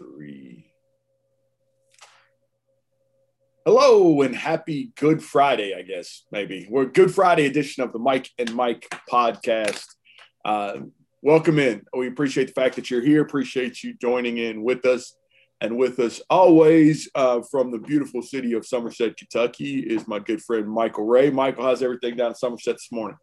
three. Hello and happy Good Friday, I guess, maybe. We're Good Friday edition of the Mike and Mike podcast. Uh, welcome in. We appreciate the fact that you're here. Appreciate you joining in with us. And with us always uh, from the beautiful city of Somerset, Kentucky, is my good friend Michael Ray. Michael, how's everything down in Somerset this morning?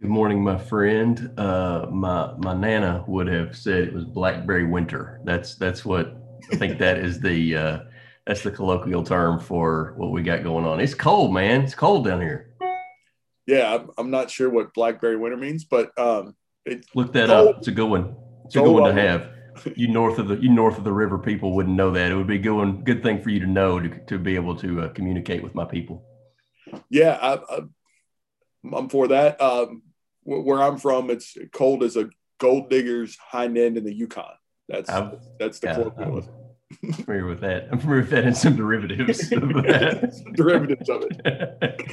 Good morning, my friend. Uh, my my nana would have said it was blackberry winter. That's that's what I think that is the uh, that's the colloquial term for what we got going on. It's cold, man. It's cold down here. Yeah, I'm, I'm not sure what blackberry winter means, but um, it, look that cold. up. It's a good one. It's a good one to have you north of the you north of the river people wouldn't know that. It would be good one, good thing for you to know to, to be able to uh, communicate with my people. Yeah, I, am for that. Um, where I'm from, it's cold as a gold digger's hind end in the Yukon. That's that's the yeah, colloquialism. I'm familiar with that. I'm familiar with that and some derivatives of that. derivatives of it.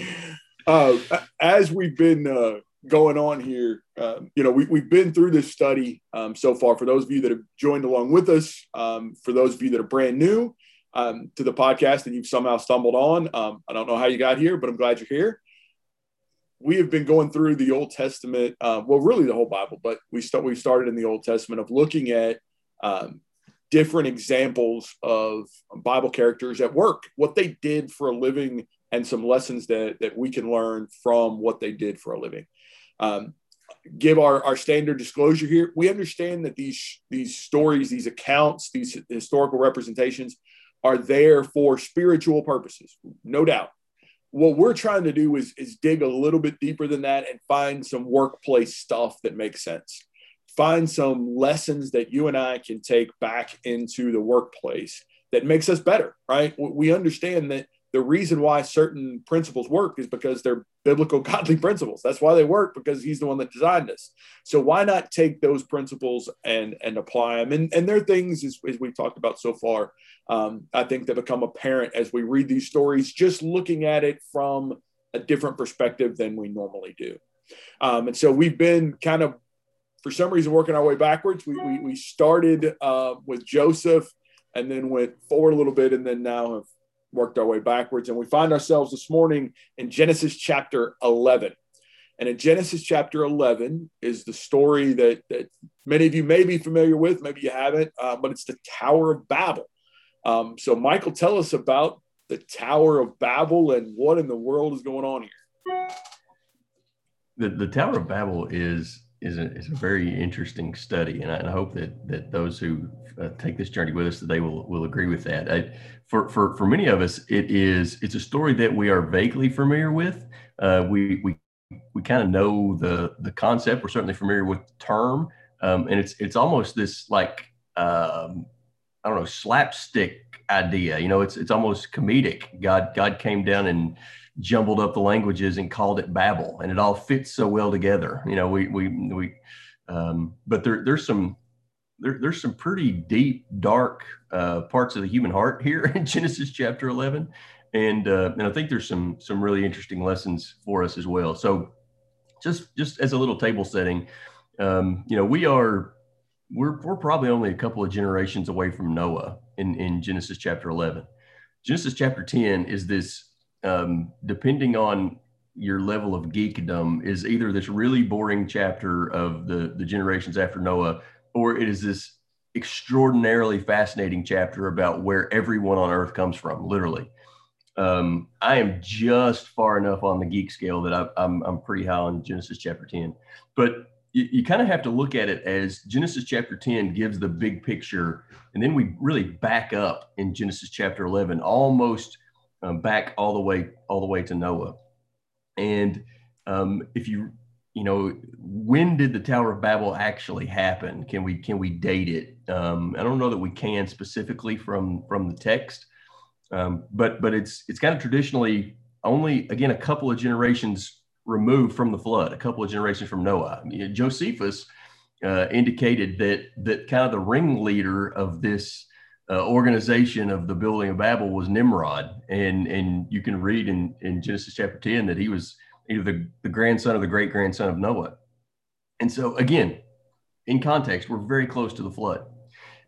Uh, as we've been uh, going on here. Um, you know, we, we've been through this study um, so far. For those of you that have joined along with us, um, for those of you that are brand new um, to the podcast and you've somehow stumbled on, um, I don't know how you got here, but I'm glad you're here. We have been going through the Old Testament, uh, well, really the whole Bible, but we start we started in the Old Testament of looking at um, different examples of Bible characters at work, what they did for a living, and some lessons that that we can learn from what they did for a living um, give our, our standard disclosure here. We understand that these these stories, these accounts, these historical representations are there for spiritual purposes, no doubt. What we're trying to do is, is dig a little bit deeper than that and find some workplace stuff that makes sense. Find some lessons that you and I can take back into the workplace that makes us better, right? We understand that the reason why certain principles work is because they're biblical godly principles. That's why they work because he's the one that designed us so why not take those principles and and apply them and and there are things as, as we've talked about so far um, i think that become apparent as we read these stories just looking at it from a different perspective than we normally do. Um, and so we've been kind of for some reason working our way backwards. We, we, we started uh, with joseph and then went forward a little bit and then now have worked our way backwards. And we find ourselves this morning in Genesis chapter 11. And in Genesis chapter 11 is the story that, that many of you may be familiar with, maybe you haven't, uh, but it's the Tower of Babel. Um, so, Michael, tell us about the Tower of Babel and what in the world is going on here. The, the Tower of Babel is is a, is a very interesting study, and I, and I hope that that those who uh, take this journey with us today will will agree with that. I, for for for many of us, it is it's a story that we are vaguely familiar with. Uh, we we we kind of know the the concept. We're certainly familiar with the term, um, and it's it's almost this like um, I don't know slapstick idea. You know, it's it's almost comedic. God God came down and jumbled up the languages and called it Babel, and it all fits so well together. You know, we we we, um, but there there's some there, there's some pretty deep, dark uh, parts of the human heart here in Genesis chapter 11, and uh, and I think there's some some really interesting lessons for us as well. So, just just as a little table setting, um, you know, we are we're we're probably only a couple of generations away from Noah in in Genesis chapter 11. Genesis chapter 10 is this um, depending on your level of geekdom, is either this really boring chapter of the, the generations after Noah, or it is this extraordinarily fascinating chapter about where everyone on earth comes from, literally. Um, I am just far enough on the geek scale that I, I'm, I'm pretty high on Genesis chapter 10. But you, you kind of have to look at it as Genesis chapter 10 gives the big picture. And then we really back up in Genesis chapter 11, almost um, back all the way all the way to Noah. And um, if you you know when did the Tower of Babel actually happen? Can we can we date it? Um, I don't know that we can specifically from from the text, um, but but it's it's kind of traditionally only again a couple of generations removed from the flood, a couple of generations from Noah. I mean, Josephus uh, indicated that that kind of the ringleader of this uh, organization of the building of Babel was Nimrod, and and you can read in in Genesis chapter ten that he was either the, the grandson or the great grandson of Noah. And so again, in context, we're very close to the flood.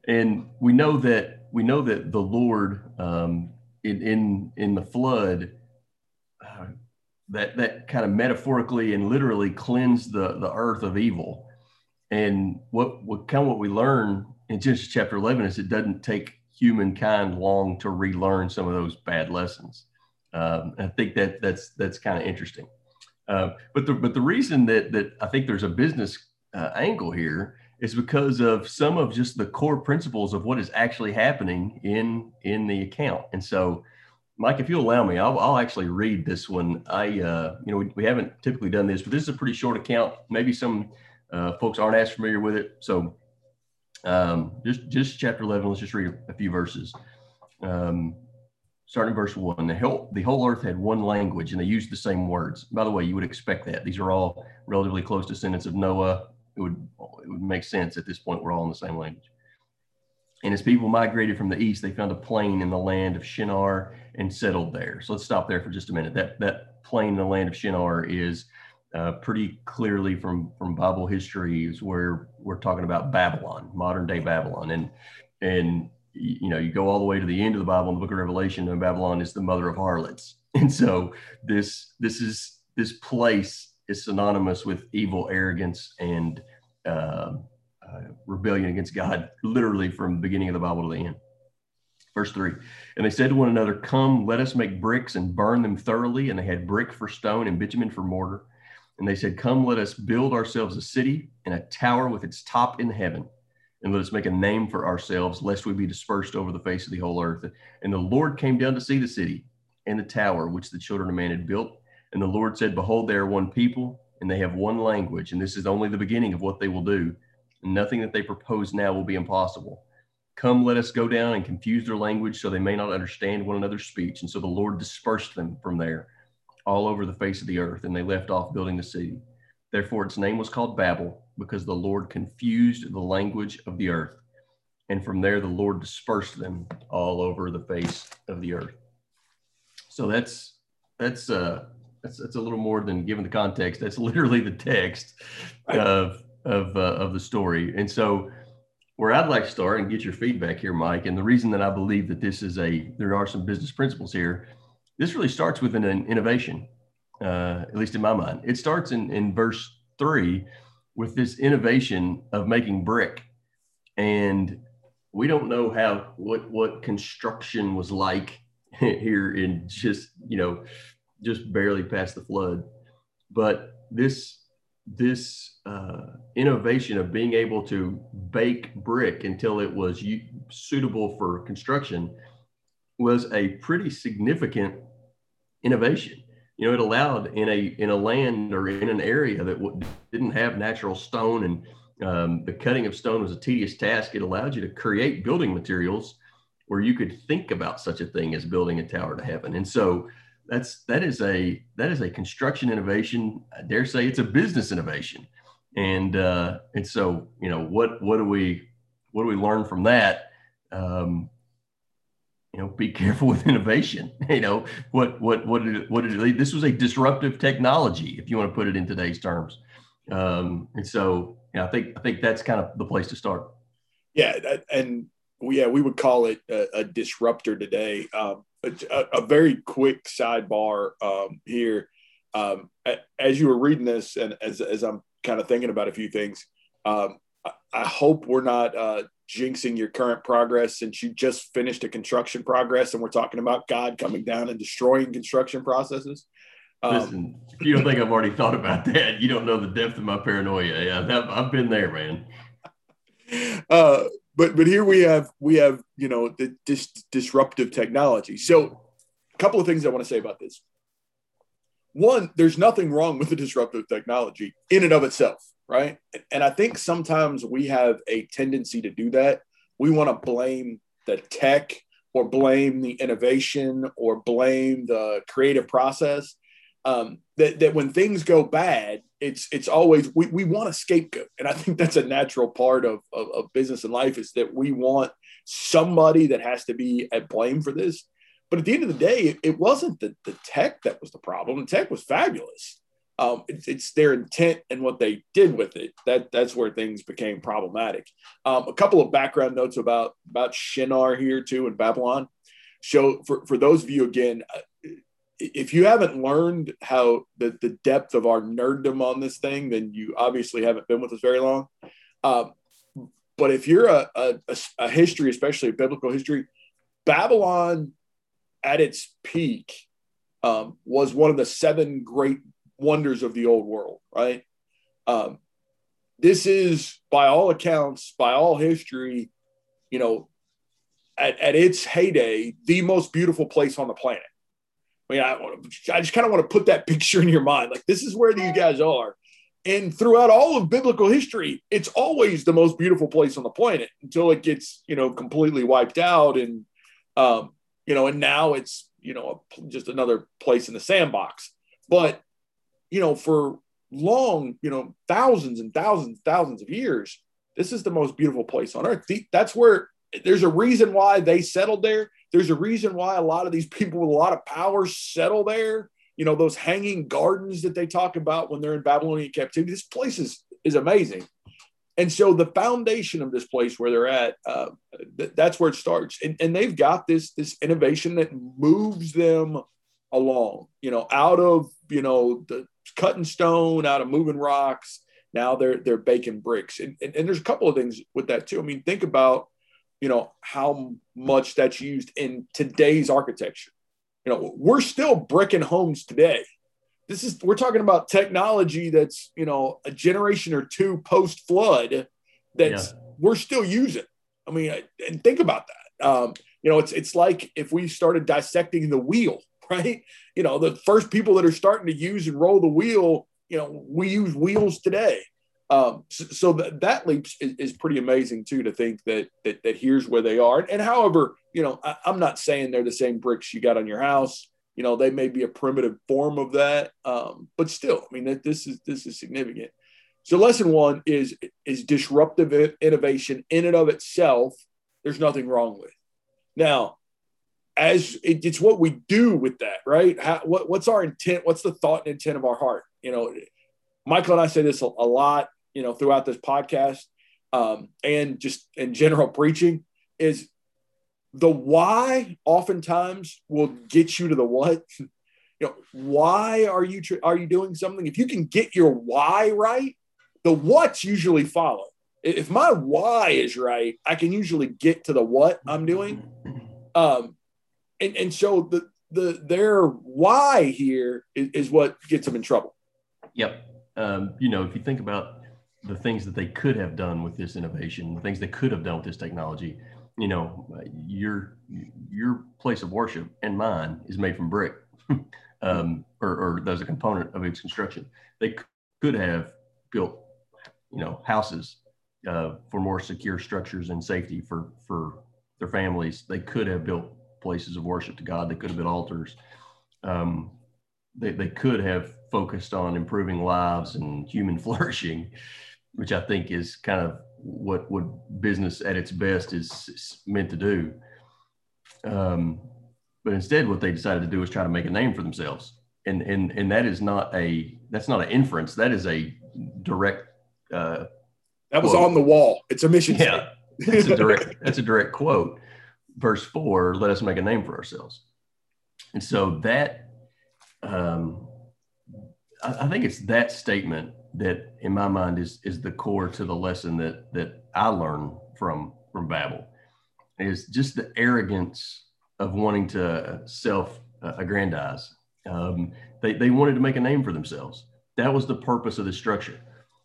and we know that we know that the Lord um, in in in the flood uh, that that kind of metaphorically and literally cleansed the the earth of evil. And what what kind of what we learn in Genesis chapter eleven is it doesn't take humankind long to relearn some of those bad lessons. Um, I think that that's that's kind of interesting. Uh, but the but the reason that that I think there's a business uh, angle here is because of some of just the core principles of what is actually happening in in the account. And so, Mike, if you allow me, I'll, I'll actually read this one. I uh, you know we, we haven't typically done this, but this is a pretty short account. Maybe some uh, folks aren't as familiar with it, so um, just just chapter eleven. Let's just read a few verses. Um, starting verse one, the whole, the whole earth had one language and they used the same words. By the way, you would expect that. These are all relatively close descendants of Noah, it would it would make sense at this point. We're all in the same language. And as people migrated from the east, they found a plain in the land of Shinar and settled there. So let's stop there for just a minute. That that plain in the land of Shinar is uh, pretty clearly from from Bible history is where we're talking about Babylon, modern day Babylon, and and you know you go all the way to the end of the Bible in the Book of Revelation, and Babylon is the mother of harlots. And so this this is this place is synonymous with evil, arrogance, and uh, uh, rebellion against God, literally from the beginning of the Bible to the end. Verse three, and they said to one another, Come, let us make bricks and burn them thoroughly. And they had brick for stone and bitumen for mortar. And they said, Come, let us build ourselves a city and a tower with its top in heaven. And let us make a name for ourselves, lest we be dispersed over the face of the whole earth. And the Lord came down to see the city and the tower which the children of man had built. And the Lord said, Behold, they are one people, and they have one language, and this is only the beginning of what they will do. And nothing that they propose now will be impossible. Come, let us go down and confuse their language so they may not understand one another's speech. And so the Lord dispersed them from there all over the face of the earth, and they left off building the city. Therefore, its name was called Babel, because the Lord confused the language of the earth. And from there, the Lord dispersed them all over the face of the earth. So that's that's uh, that's, that's a little more than given the context. That's literally the text of of uh, of the story. And so, where I'd like to start and get your feedback here, Mike, and the reason that I believe that this is a there are some business principles here. This really starts with an, an innovation, uh, at least in my mind. It starts in in verse three with this innovation of making brick, and we don't know how what what construction was like here in just you know just barely past the flood. But this this uh, innovation of being able to bake brick until it was u- suitable for construction was a pretty significant innovation. You know, it allowed in a in a land or in an area that w- didn't have natural stone and um, the cutting of stone was a tedious task. It allowed you to create building materials where you could think about such a thing as building a tower to heaven. And so that's that is a that is a construction innovation. I dare say it's a business innovation. And uh, and so you know what what do we what do we learn from that? Um, you know, be careful with innovation. You know what what what did it, what did it lead? This was a disruptive technology, if you want to put it in today's terms. Um, and so yeah, I think I think that's kind of the place to start. Yeah, and yeah, we would call it a, a disruptor today. Um, a, a very quick sidebar um, here. Um, as you were reading this, and as, as I'm kind of thinking about a few things, um, I, I, hope we're not uh, jinxing your current progress since you just finished a construction progress, and we're talking about God coming down and destroying construction processes. Um, Listen, you don't think I've already thought about that, you don't know the depth of my paranoia. Yeah, I've, I've been there, man. Uh, but but here we have we have you know the dis- disruptive technology. So a couple of things I want to say about this. One, there's nothing wrong with the disruptive technology in and of itself, right? And I think sometimes we have a tendency to do that. We want to blame the tech or blame the innovation or blame the creative process um, that, that when things go bad, it's it's always we, we want a scapegoat. And I think that's a natural part of, of, of business and life is that we want somebody that has to be at blame for this. But at the end of the day, it, wasn't the, the tech that was the problem. The tech was fabulous. Um, it's, it's, their intent and what they did with it that that's where things became problematic. Um, a couple of background notes about about Shinar here too in Babylon. Show for for those of you again, uh, if you haven't learned how the the depth of our nerddom on this thing, then you obviously haven't been with us very long. Um, but if you're a, a, a history, especially a biblical history, Babylon at its peak um, was one of the seven great wonders of the old world, right? Um, this is, by all accounts, by all history, you know, at, at its heyday, the most beautiful place on the planet. I mean, I, I just kind of want to put that picture in your mind. Like, this is where these guys are. And throughout all of biblical history, it's always the most beautiful place on the planet until it gets, you know, completely wiped out. And, um, you know, and now it's, you know, just another place in the sandbox. But you know, for long, you know, thousands and thousands, thousands of years, this is the most beautiful place on earth. That's where there's a reason why they settled there. There's a reason why a lot of these people with a lot of power settle there. You know, those hanging gardens that they talk about when they're in Babylonian captivity. This place is, is amazing. And so the foundation of this place where they're at, uh, th- that's where it starts. And, and they've got this, this innovation that moves them along, you know, out of, you know, the, cutting stone out of moving rocks. Now they're they're baking bricks, and, and, and there's a couple of things with that too. I mean, think about you know how much that's used in today's architecture. You know, we're still bricking homes today. This is we're talking about technology that's you know a generation or two post flood that's yeah. we're still using. I mean, and think about that. Um, you know, it's it's like if we started dissecting the wheel right? You know, the first people that are starting to use and roll the wheel, you know, we use wheels today. Um, so, so that, that leap is, is, pretty amazing too to think that, that that here's where they are. And, however, you know, I, am not saying they're the same bricks you got on your house. You know, they may be a primitive form of that, um, but still, I mean, that this is this is significant. So, lesson one is is disruptive innovation in and of itself. There's nothing wrong with. Now, as it, it's what we do with that, right? How, what, what's our intent? What's the thought and intent of our heart? You know, Michael and I say this a, a lot, you know, throughout this podcast um, and just in general preaching is the why oftentimes will get you to the what. You know, why are you tr- are you doing something? If you can get your why right, the what's usually follow. If my why is right, I can usually get to the what I'm doing. Um, and and so the the their why here is, is what gets them in trouble. Yep. Um, you know, if you think about the things that they could have done with this innovation, the things they could have done with this technology, you know, your your place of worship and mine is made from brick, um, or, or there's a component of its construction. They could have built, you know, houses uh, for more secure structures and safety for for their families. They could have built places of worship to God. They could have been altars. Um, they, they could have focused on improving lives and human flourishing, which I think is kind of what what business at its best is, meant to do. Um, but instead, what they decided to do is try to make a name for themselves, and and and that is not a that's not an inference. That is a direct. Uh, that was quote. on the wall. It's a mission. Yeah, that's a direct. that's a direct quote verse four, let us make a name for ourselves. And so that, um, I, I think it's that statement that in my mind is, is the core to the lesson that, that I learned from, from Babel is just the arrogance of wanting to self aggrandize. Um, they, they wanted to make a name for themselves. That was the purpose of the structure.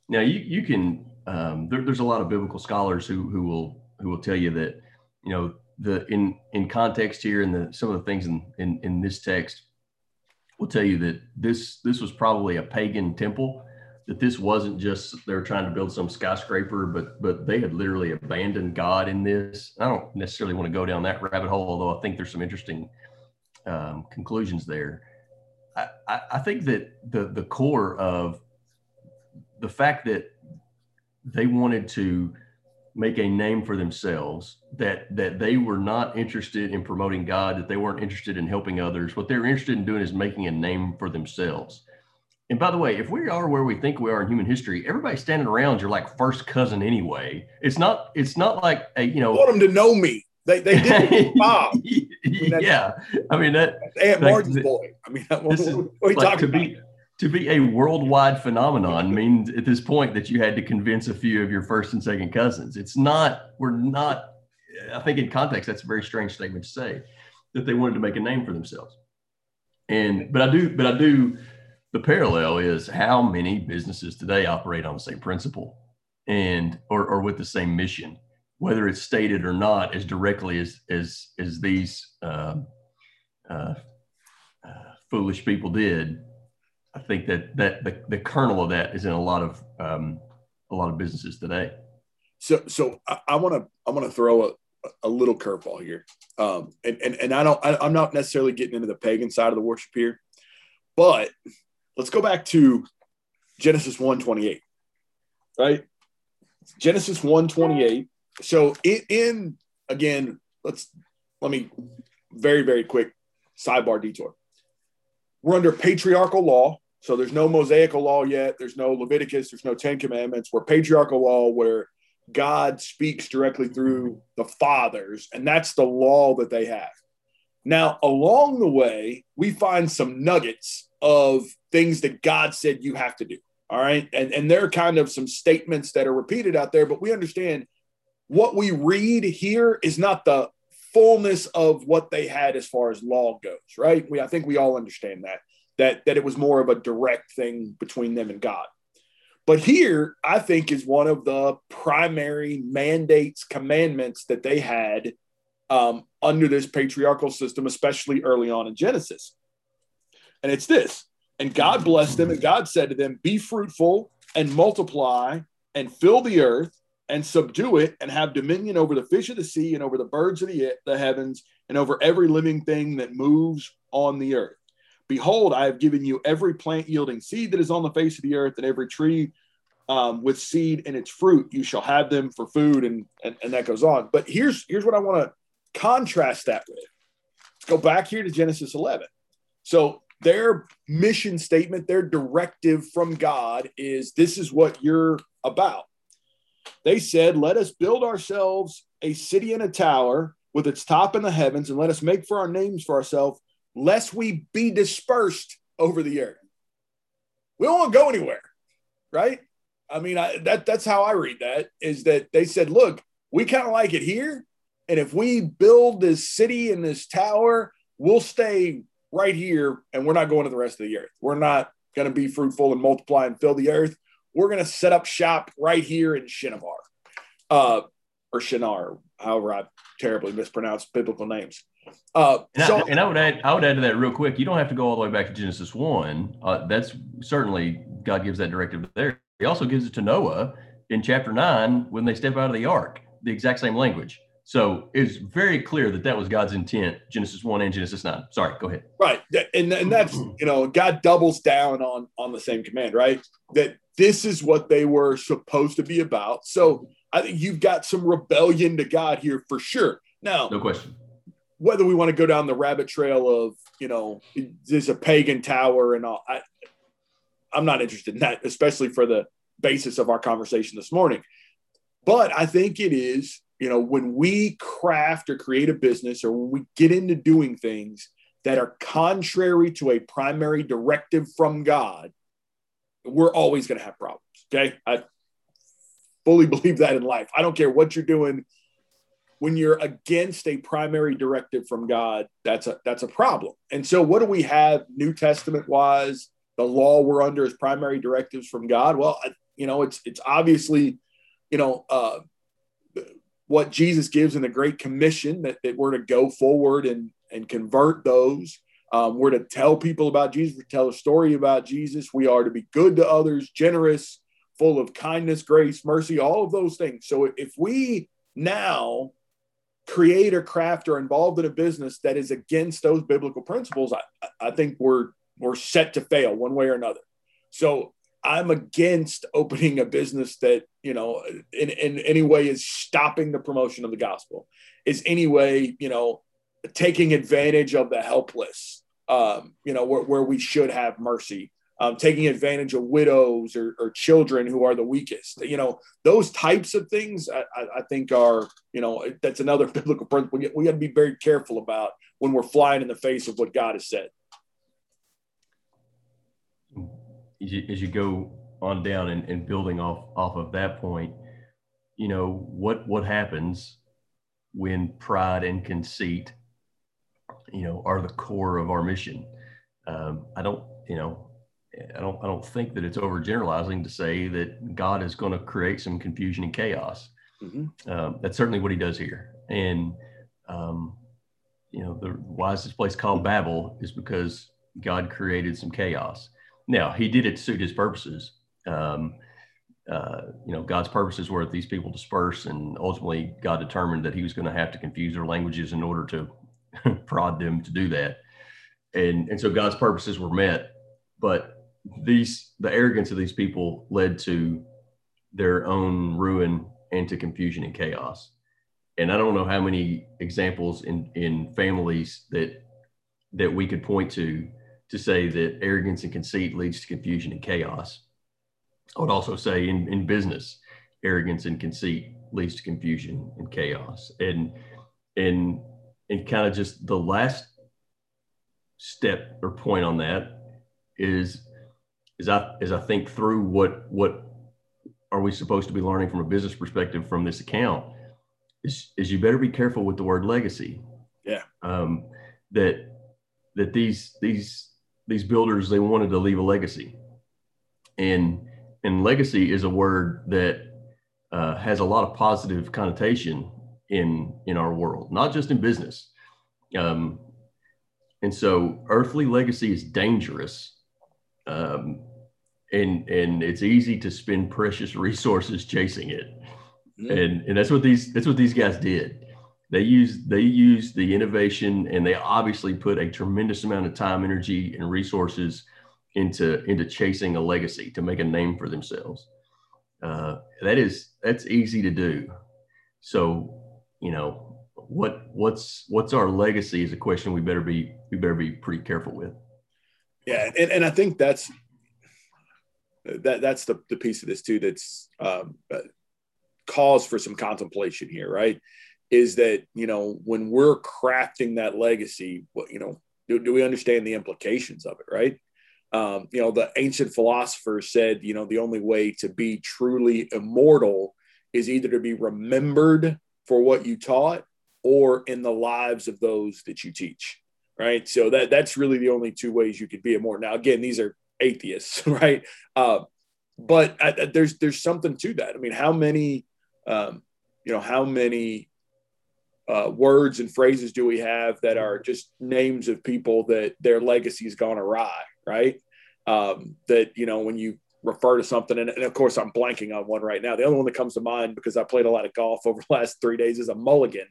Now you, you can, um, there, there's a lot of biblical scholars who, who will, who will tell you that, you know, the in in context here and the some of the things in, in in this text will tell you that this this was probably a pagan temple that this wasn't just they were trying to build some skyscraper but but they had literally abandoned god in this. I don't necessarily want to go down that rabbit hole although i think there's some interesting um, conclusions there. I, I, I think that the the core of the fact that they wanted to make a name for themselves that that they were not interested in promoting god that they weren't interested in helping others what they're interested in doing is making a name for themselves and by the way, if we are where we think we are in human history, everybody standing around you're like first cousin anyway. It's not. It's not like a, you know. I want them to know me. They they did Bob. I mean, yeah, I mean that. Aunt like, Martin's boy. I mean, what, what, what are you like talking to about? Be, to be a worldwide phenomenon means at this point that you had to convince a few of your first and second cousins. It's not. We're not. I think in context, that's a very strange statement to say that they wanted to make a name for themselves. And but I do. But I do the parallel is how many businesses today operate on the same principle and or, or with the same mission whether it's stated or not as directly as as as these uh, uh, uh, foolish people did i think that that the, the kernel of that is in a lot of um, a lot of businesses today so so i want to i want to throw a a little curveball here um, and, and and i don't I, i'm not necessarily getting into the pagan side of the worship here but let's go back to Genesis 128. Right? Genesis 128. So in, in again, let's let me very, very quick sidebar detour. We're under patriarchal law. So there's no Mosaical law yet. There's no Leviticus. There's no Ten Commandments. We're patriarchal law where God speaks directly through the fathers, and that's the law that they have. Now, along the way, we find some nuggets of things that God said you have to do. All right. And, and there are kind of some statements that are repeated out there, but we understand what we read here is not the fullness of what they had as far as law goes, right? We I think we all understand that that that it was more of a direct thing between them and God. But here, I think is one of the primary mandates, commandments that they had um, under this patriarchal system, especially early on in Genesis. And it's this and God blessed them, and God said to them, Be fruitful and multiply and fill the earth and subdue it and have dominion over the fish of the sea and over the birds of the, the heavens and over every living thing that moves on the earth. Behold, I have given you every plant yielding seed that is on the face of the earth and every tree um, with seed in its fruit. You shall have them for food, and, and, and that goes on. But here's, here's what I want to contrast that with. Let's go back here to Genesis 11. So their mission statement, their directive from God is this is what you're about. They said, Let us build ourselves a city and a tower with its top in the heavens, and let us make for our names for ourselves, lest we be dispersed over the earth. We don't want to go anywhere, right? I mean, I, that that's how I read that is that they said, look, we kind of like it here. And if we build this city and this tower, we'll stay right here and we're not going to the rest of the earth. We're not going to be fruitful and multiply and fill the earth. We're going to set up shop right here in Shinar, uh, or Shinar, however I terribly mispronounce biblical names. Uh, and, so, I, and I would add, I would add to that real quick. You don't have to go all the way back to Genesis one. Uh, that's certainly God gives that directive there. He also gives it to Noah in chapter nine when they step out of the ark. The exact same language. So it's very clear that that was God's intent, Genesis 1 and Genesis 9. Sorry, go ahead. Right. And, and that's, you know, God doubles down on, on the same command, right? That this is what they were supposed to be about. So I think you've got some rebellion to God here for sure. Now, no question. Whether we want to go down the rabbit trail of, you know, there's a pagan tower and all, I, I'm not interested in that, especially for the basis of our conversation this morning. But I think it is you know, when we craft or create a business or when we get into doing things that are contrary to a primary directive from God, we're always going to have problems. Okay. I fully believe that in life. I don't care what you're doing. When you're against a primary directive from God, that's a that's a problem. And so, what do we have New Testament wise? The law we're under is primary directives from God. Well, you know, it's it's obviously, you know, uh, what Jesus gives in the Great Commission that, that we're to go forward and, and convert those. Um, we're to tell people about Jesus, we tell a story about Jesus. We are to be good to others, generous, full of kindness, grace, mercy, all of those things. So if we now create or craft or involved in a business that is against those biblical principles, I, I think we're we're set to fail one way or another. So I'm against opening a business that, you know, in, in any way is stopping the promotion of the gospel, is any way, you know, taking advantage of the helpless, um, you know, where, where we should have mercy. um, taking advantage of widows or, or, children who are the weakest. You know, those types of things I, I think are, you know, that's another biblical principle we, got to be very careful about when we're flying in the face of what God has said. As you, as you go on down and, and building off off of that point, you know what what happens when pride and conceit, you know, are the core of our mission. Um, I don't, you know, I don't I don't think that it's overgeneralizing to say that God is going to create some confusion and chaos. Mm-hmm. Um, that's certainly what He does here, and um, you know the why is this place called Babel is because God created some chaos. Now He did it to suit His purposes. Um, uh, you know, God's purposes were that these people disperse, and ultimately God determined that He was going to have to confuse their languages in order to prod them to do that. And and so God's purposes were met, but these the arrogance of these people led to their own ruin and to confusion and chaos. And I don't know how many examples in in families that that we could point to to say that arrogance and conceit leads to confusion and chaos. I would also say in, in business, arrogance and conceit leads to confusion and chaos. And and and kind of just the last step or point on that is as I as I think through what what are we supposed to be learning from a business perspective from this account is is you better be careful with the word legacy. Yeah. Um, that that these these these builders they wanted to leave a legacy, and and legacy is a word that uh, has a lot of positive connotation in in our world, not just in business. Um, and so, earthly legacy is dangerous um, and and it's easy to spend precious resources chasing it mm-hmm. and and that's what these that's what these guys did they used they used the innovation and they obviously put a tremendous amount of time energy and resources into into chasing a legacy to make a name for themselves uh, that is that's easy to do so you know what what's what's our legacy is a question we better be we better be pretty careful with yeah, and, and I think that's that that's the, the piece of this too that's um, cause for some contemplation here, right? Is that you know when we're crafting that legacy, what you know, do, do we understand the implications of it, right? Um, you know, the ancient philosophers said, you know, the only way to be truly immortal is either to be remembered for what you taught or in the lives of those that you teach right? So that that's really the only two ways you could be a immortal. Now, again, these are atheists, right? Uh, but I, I, there's there's something to that. I mean, how many, um, you know, how many uh, words and phrases do we have that are just names of people that their legacy has gone awry, right? Um, that you know, when you refer to something, and, and, of course, I'm blanking on one right now. The only one that comes to mind because I played a lot of golf over the last three days is a mulligan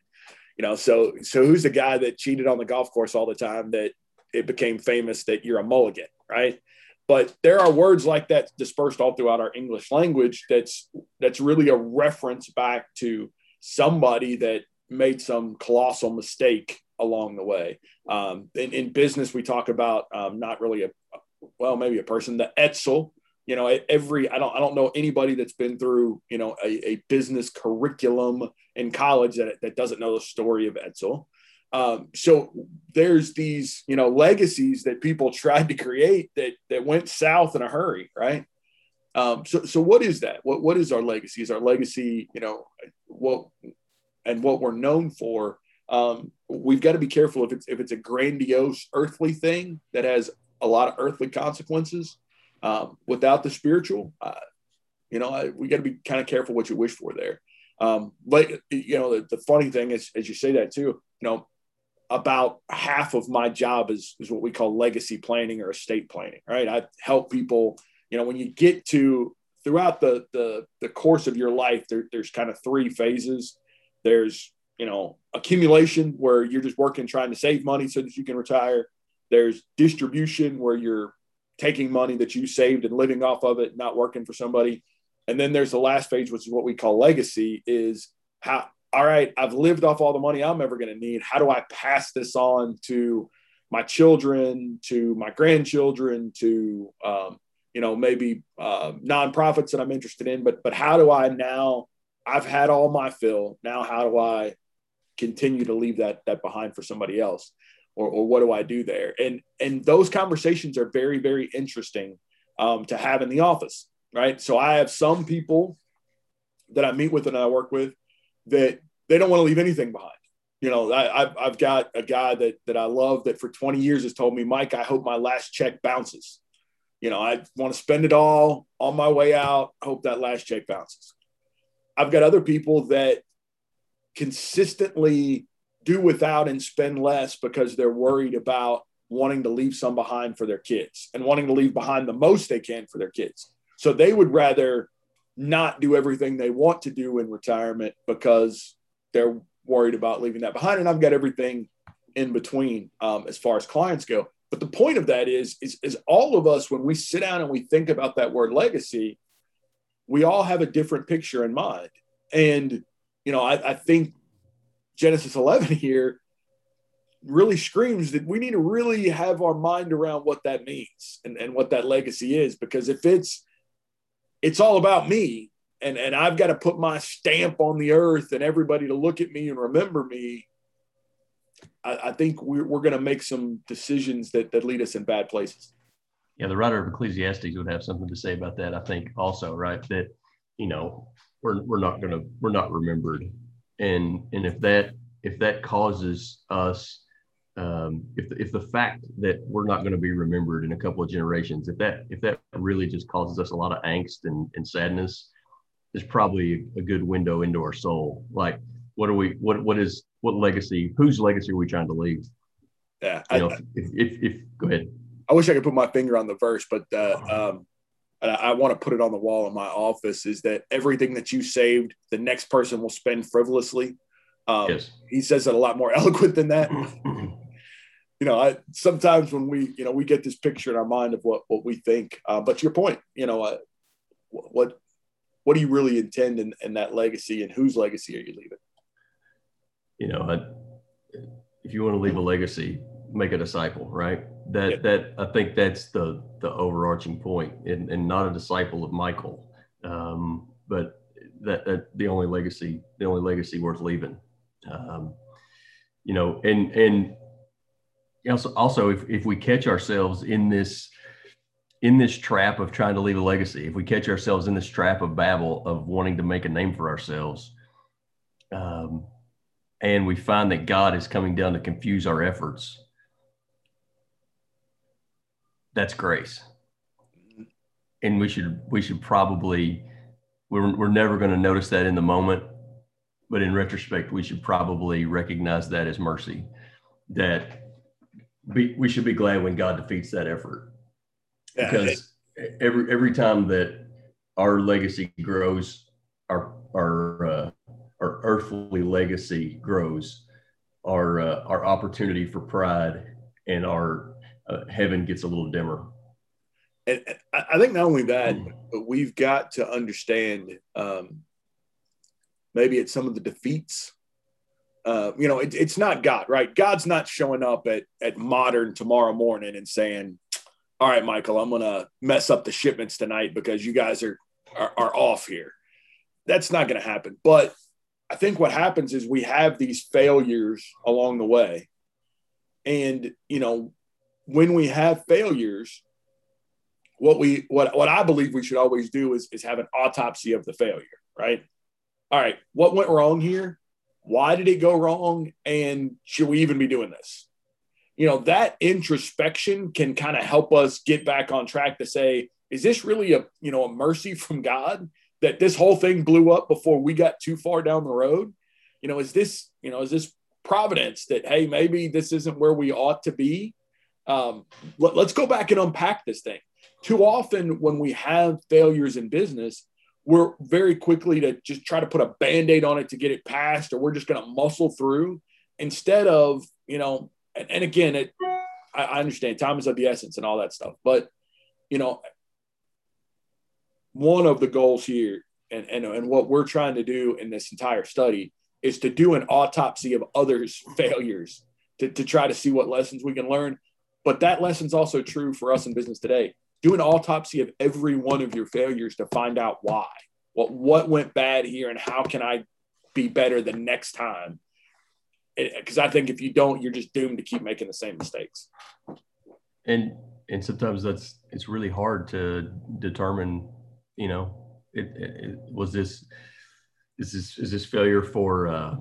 you know, so so who's the guy that cheated on the golf course all the time that it became famous that you're a mulligan, right? But there are words like that dispersed all throughout our English language. That's that's really a reference back to somebody that made some colossal mistake along the way. Um, in, in, business, we talk about um, not really a well, maybe a person, the Edsel, you know every i don't i don't know anybody that's been through you know a, a business curriculum in college that, that doesn't know the story of edsel. Um, so there's these you know legacies that people tried to create that that went south in a hurry right? Um, so so what is that? What what is our legacy? Is our legacy you know what and what we're known for? Um, we've got to be careful if it's if it's a grandiose earthly thing that has a lot of earthly consequences um, without the spiritual, uh, you know, I, we got to be kind of careful what you wish for there. Um, but you know, the, the, funny thing is, as you say that too, you know, about half of my job is, is what we call legacy planning or estate planning, right? I help people, you know, when you get to throughout the, the, the course of your life, there, there's kind of three phases. There's, you know, accumulation where you're just working, trying to save money so that you can retire. There's distribution where you're taking money that you saved and living off of it, not working for somebody. And then there's the last phase, which is what we call legacy, is how, all right, I've lived off all the money I'm ever going to need. How do I pass this on to my children to my grandchildren to um, you know maybe uh, nonprofits that i'm interested in but but how do i now i've had all my fill now how do i continue to leave that that behind for somebody else or, or what do i do there and and those conversations are very very interesting um, to have in the office right so i have some people that i meet with and i work with that they don't want to leave anything behind you know, I, have I've got a guy that that I love that for 20 years has told me, Mike, I hope my last check bounces. You know, I want to spend it all on my way out. Hope that last check bounces. I've got other people that consistently do without and spend less because they're worried about wanting to leave some behind for their kids and wanting to leave behind the most they can for their kids. So they would rather not do everything they want to do in retirement because they're worried about leaving that behind. And I've got everything in between um, as far as clients go. But the point of that is, is, is all of us, when we sit down and we think about that word legacy, we all have a different picture in mind. And, you know, I, I think Genesis 11 here really screams that we need to really have our mind around what that means and, and what that legacy is. Because if it's, it's all about me, and and I've got to put my stamp on the earth and everybody to look at me and remember me. I, I think we're, we're going to make some decisions that that lead us in bad places. Yeah, the writer of Ecclesiastes would have something to say about that. I think also, right? That you know we're we're not going to we're not remembered, and and if that if that causes us um, if, if the fact that we're not going to be remembered in a couple of generations, if that if that really just causes us a lot of angst and, and sadness, is probably a good window into our soul. Like, what are we? What what is what legacy? Whose legacy are we trying to leave? Yeah, I, know, if, if, if, go ahead. I wish I could put my finger on the verse, but uh, um, I, I want to put it on the wall in my office. Is that everything that you saved, the next person will spend frivolously. Um, yes. He says it a lot more eloquent than that. you know, I sometimes when we, you know, we get this picture in our mind of what what we think. Uh, but your point, you know, uh, what what do you really intend in, in that legacy and whose legacy are you leaving? You know, I, if you want to leave a legacy, make a disciple, right? That yep. that I think that's the the overarching point, and, and not a disciple of Michael, um, but that, that the only legacy, the only legacy worth leaving. Um, you know, and and also also if if we catch ourselves in this in this trap of trying to leave a legacy, if we catch ourselves in this trap of Babel of wanting to make a name for ourselves, um, and we find that God is coming down to confuse our efforts, that's grace. And we should we should probably we're, we're never going to notice that in the moment, but in retrospect, we should probably recognize that as mercy. That be, we should be glad when God defeats that effort because every every time that our legacy grows, our our uh, our earthly legacy grows, our uh, our opportunity for pride and our uh, heaven gets a little dimmer. And I think not only that, but we've got to understand um, maybe it's some of the defeats. Uh, you know, it, it's not God, right? God's not showing up at at modern tomorrow morning and saying, all right, Michael, I'm to mess up the shipments tonight because you guys are, are, are off here. That's not to happen. But I think what happens is we have these failures along the way. And, you know, when we have failures, what we what what I believe we should always do is is have an autopsy of the failure, right? All right, what went wrong here? Why did it go wrong? And should we even be doing this? you know, that introspection can kind of help us get back on track to say, is this really a, you know, a mercy from God that this whole thing blew up before we got too far down the road? You know, is this, you know, is this providence that, hey, maybe this isn't where we ought to be? Um, let, let's go back and unpack this thing. Too often when we have failures in business, we're very quickly to just try to put a band-aid on it to get it passed, or we're just going to muscle through instead of, you know, and, and again, it I, I understand time is of the essence and all that stuff, but you know, one of the goals here and, and, and what we're trying to do in this entire study is to do an autopsy of others' failures to, to try to see what lessons we can learn. But that lesson's also true for us in business today. Do an autopsy of every one of your failures to find out why. What what went bad here and how can I be better the next time? Because I think if you don't, you're just doomed to keep making the same mistakes. And and sometimes that's it's really hard to determine. You know, it, it, it was this is this is this failure for uh,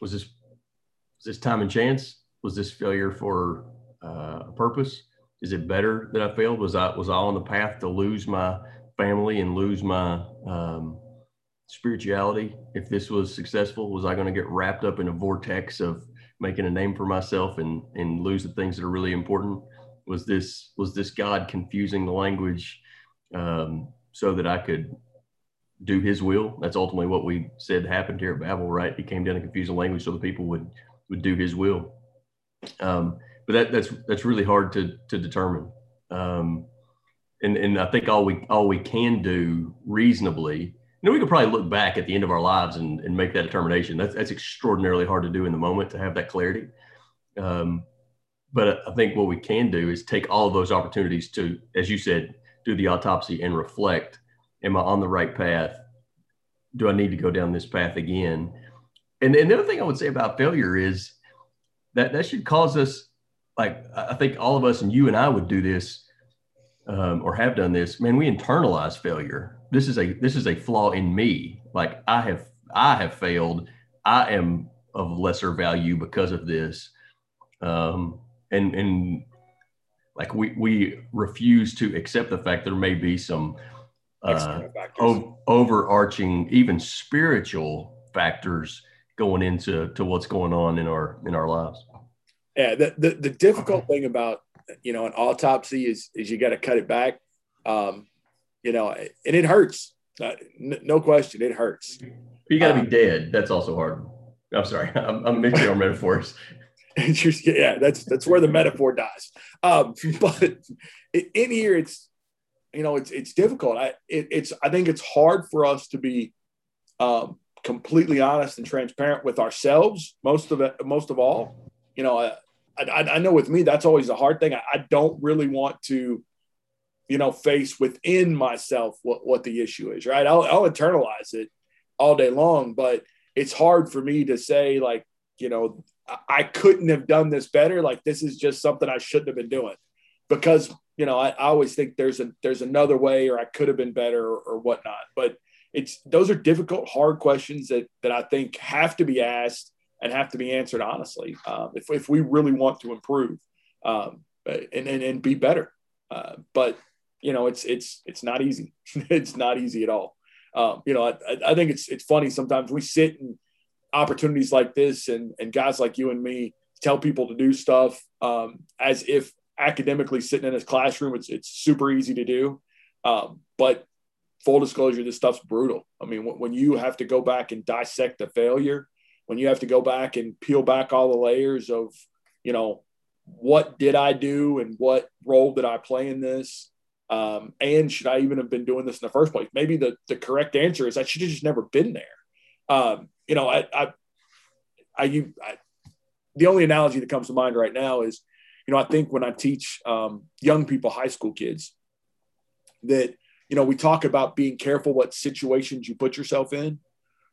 was this was this time and chance? Was this failure for uh, purpose? Is it better that I failed? Was I was I on the path to lose my family and lose my um, spirituality? If this was successful, was I going to get wrapped up in a vortex of making a name for myself and and lose the things that are really important? Was this was this God confusing the language um, so that I could do His will? That's ultimately what we said happened here at Babel, right? He came down and confused the language so the people would would do His will. Um, but that, that's that's really hard to to determine. Um, and and I think all we all we can do reasonably, you know, we could probably look back at the end of our lives and, and make that determination. That's that's extraordinarily hard to do in the moment to have that clarity. Um, but I think what we can do is take all of those opportunities to, as you said, do the autopsy and reflect. Am I on the right path? Do I need to go down this path again? And, and the other thing I would say about failure is that that should cause us like I think all of us and you and I would do this um, or have done this. Man, we internalize failure. This is a this is a flaw in me. Like I have I have failed. I am of lesser value because of this. Um, and and like we we refuse to accept the fact there may be some uh, o- overarching even spiritual factors going into to what's going on in our in our lives yeah the, the, the difficult thing about you know an autopsy is is you got to cut it back um you know and it hurts. Uh, n- no question it hurts. You got to um, be dead. That's also hard. I'm sorry. I'm, I'm mixing our metaphors. Yeah that's that's where the metaphor dies. Um but in here it's you know it's it's difficult. I it, it's i think it's hard for us to be um completely honest and transparent with ourselves most of it most of all. You know I, I, I know with me that's always a hard thing. I, I, don't really want to you know face within myself what, what the issue is right? I'll, I'll internalize it all day long but it's hard for me to say like you know I couldn't have done this better. Like this is just something I shouldn't have been doing because you know I, I always think there's a there's another way or I could have been better or, or whatnot. But it's those are difficult, hard questions that that I think have to be asked and have to be answered honestly um, if, if we really want to improve um, and, and, and be better. Uh, but you know, it's it's it's not easy. it's not easy at all. Um, you know, I, I think it's it's funny sometimes we sit in opportunities like this and and guys like you and me tell people to do stuff um, as if academically sitting in a classroom it's it's super easy to do. Um, but full disclosure, this stuff's brutal. I mean, when you have to go back and dissect a failure, when you have to go back and peel back all the layers of, you know, what did I do and what role did I play in this? Um, and should I even have been doing this in the first place? Maybe the, the correct answer is I should have just never been there. Um, you know, I, I, I, you, I, the only analogy that comes to mind right now is, you know, I think when I teach um, young people, high school kids, that you know, we talk about being careful what situations you put yourself in.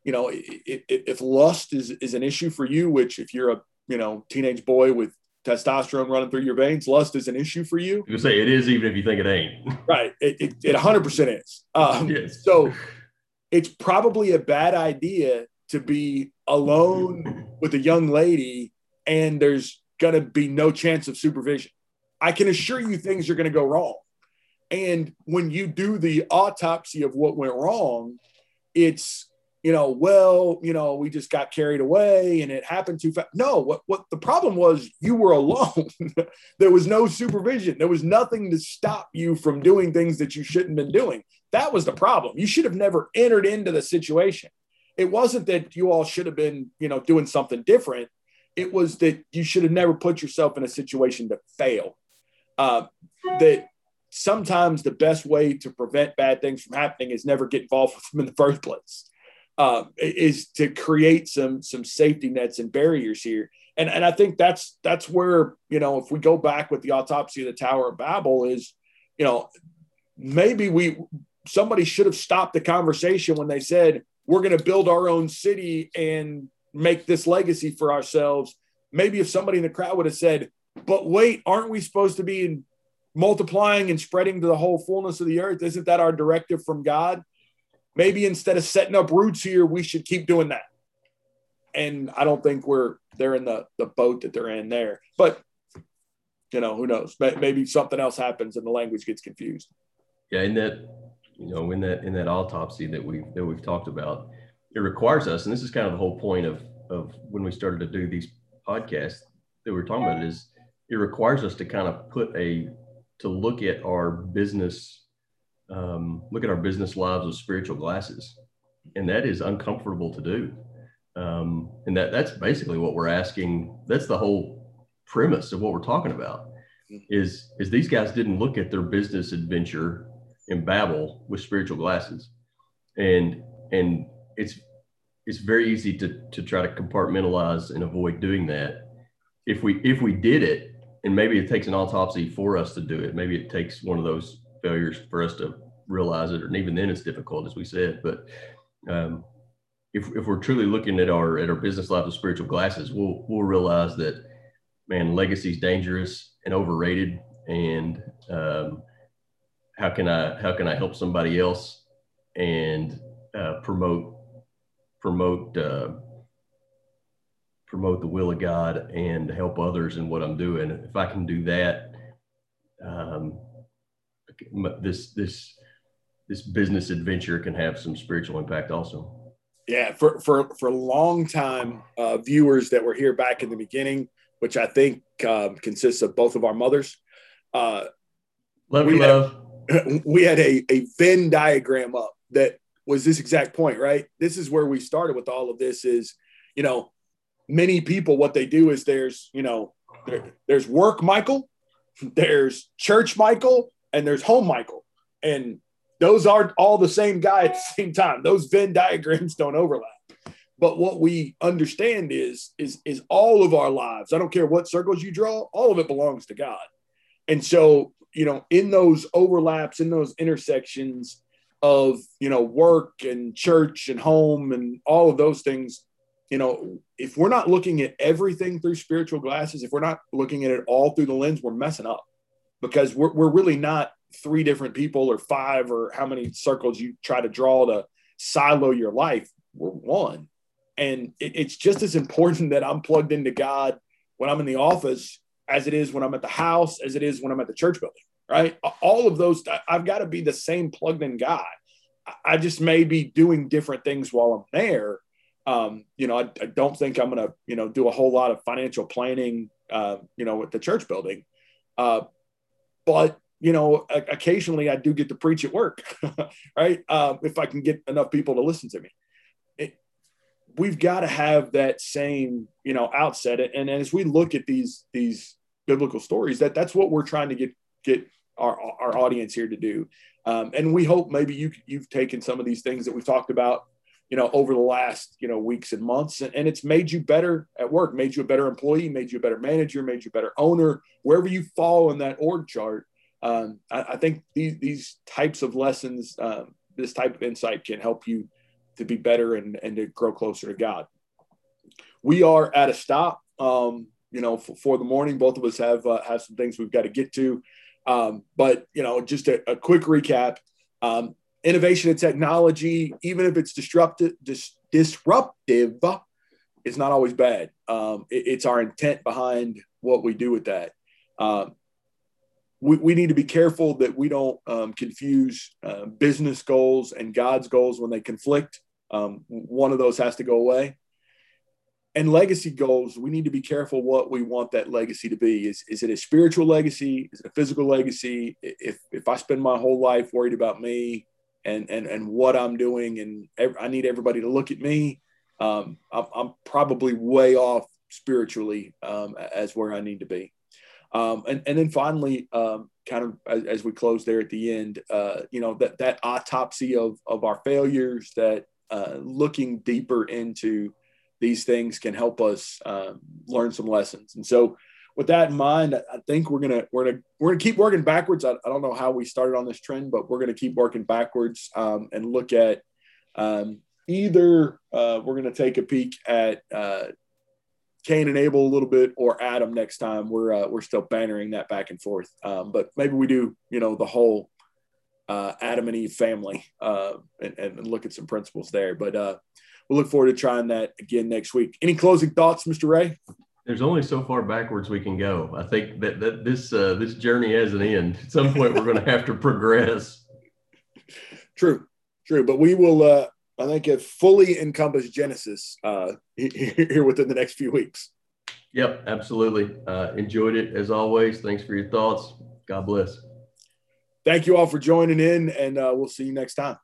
You know, if, if lust is, is an issue for you, which if you're a, you know, teenage boy with testosterone running through your veins, lust is an issue for you. You say it is, even if you think it ain't. Right. It, it, it 100% is. Um, yes. So it's probably a bad idea to be alone with a young lady and there's going to be no chance of supervision. I can assure you things are going to go wrong. And when you do the autopsy of what went wrong, it's, you know, well, you know, we just got carried away and it happened too fast. No, what, what the problem was, you were alone. there was no supervision. There was nothing to stop you from doing things that you shouldn't have been doing. That was the problem. You should have never entered into the situation. It wasn't that you all should have been, you know, doing something different. It was that you should have never put yourself in a situation to fail. Uh, that sometimes the best way to prevent bad things from happening is never get involved with them in the first place. Uh, is to create some some safety nets and barriers here. and and I think that's that's where you know if we go back with the autopsy of the Tower of Babel is, you know, maybe we somebody should have stopped the conversation when they said we're going to build our own city and make this legacy for ourselves. Maybe if somebody in the crowd would have said, "But wait, aren't we supposed to be multiplying and spreading to the whole fullness of the earth? Isn't that our directive from God?" Maybe instead of setting up roots here, we should keep doing that. And I don't think we're they're in the the boat that they're in there. But you know, who knows? Maybe something else happens and the language gets confused. Yeah, in that you know, in that in that autopsy that we that we've talked about, it requires us, and this is kind of the whole point of of when we started to do these podcasts that we are talking about is it requires us to kind of put a to look at our business um, look at our business lives with spiritual glasses and that is uncomfortable to do. Um, and that that's basically what we're asking that's the whole premise of what we're talking about is is these guys didn't look at their business adventure in babel with spiritual glasses. And and it's it's very easy to to try to compartmentalize and avoid doing that. If we if we did it and maybe it takes an autopsy for us to do it maybe it takes one of those failures for us to realize it and even then it's difficult as we said but um, if, if we're truly looking at our at our business life with spiritual glasses we'll we'll realize that man legacy is dangerous and overrated and um, how can i how can i help somebody else and uh, promote promote uh, promote the will of God and help others in what I'm doing. If I can do that, um, this this this business adventure can have some spiritual impact also. Yeah, for for for long time uh, viewers that were here back in the beginning, which I think um, consists of both of our mothers. Uh, love we love. Had, we had a a Venn diagram up that was this exact point, right? This is where we started with all of this. Is you know many people what they do is there's you know there, there's work michael there's church michael and there's home michael and those aren't all the same guy at the same time. Those venn diagrams don't overlap. But what we understand is is is all of our lives i don't care what circles you draw all of it belongs to god. And so you know in those overlaps in those intersections of you know work and church and home and all of those things you know, if we're not looking at everything through spiritual glasses, if we're not looking at it all through the lens, we're messing up because we're, we're really not three different people or five or how many circles you try to draw to silo your life. We're one. And it, it's just as important that I'm plugged into God when I'm in the office as it is when I'm at the house, as it is when I'm at the church building, right? All of those, I've got to be the same plugged in guy. I just may be doing different things while I'm there um, you know, I, I, don't think I'm going to, you know, do a whole lot of financial planning, uh, you know, with the church building. Uh, but, you know, occasionally I do get to preach at work, right? Uh, if I can get enough people to listen to me. It, we've got to have that same, you know, outset. And, and as we look at these, these biblical stories, that that's what we're trying to get, get our, our audience here to do. Um, and we hope maybe you, you've taken some of these things that we've talked about you know, over the last, you know, weeks and months. And, it's made you better at work, made you a better employee, made you a better manager, made you a better owner, wherever you fall in that org chart. Um, I, I, think these, these types of lessons, um, this type of insight can help you to be better and, and to grow closer to God. We are at a stop, um, you know, for, for, the morning. Both of us have, uh, have some things we've got to get to. Um, but, you know, just a, a quick recap. Um, innovation and technology, even if it's disruptive, dis, disruptive, it's not always bad. Um, it, it's our intent behind what we do with that. Um, we, we need to be careful that we don't um, confuse uh, business goals and God's goals when they conflict. Um, one of those has to go away. And legacy goals, we need to be careful what we want that legacy to be. Is, is it a spiritual legacy? Is it a physical legacy? If, if I spend my whole life worried about me, and and and what I'm doing, and every, I need everybody to look at me. Um, I'm, I'm, probably way off spiritually um, as where I need to be. Um, and and then finally, um, kind of as, as, we close there at the end, uh, you know that that autopsy of of our failures, that uh, looking deeper into these things can help us um, learn some lessons. And so, with that in mind, I think we're gonna we're gonna we're gonna keep working backwards. I, I don't know how we started on this trend, but we're gonna keep working backwards um, and look at um, either uh, we're gonna take a peek at uh, Cain and Abel a little bit, or Adam next time. We're uh, we're still bantering that back and forth, um, but maybe we do you know the whole uh, Adam and Eve family uh, and, and, look at some principles there. But uh, we'll look forward to trying that again next week. Any closing thoughts, Mr. Ray? There's only so far backwards we can go. I think that, that this uh, this journey has an end. At some point, we're going to have to progress. True, true. But we will, uh, I think, have fully encompassed Genesis uh, here within the next few weeks. Yep, absolutely. Uh, enjoyed it as always. Thanks for your thoughts. God bless. Thank you all for joining in, and uh, we'll see you next time.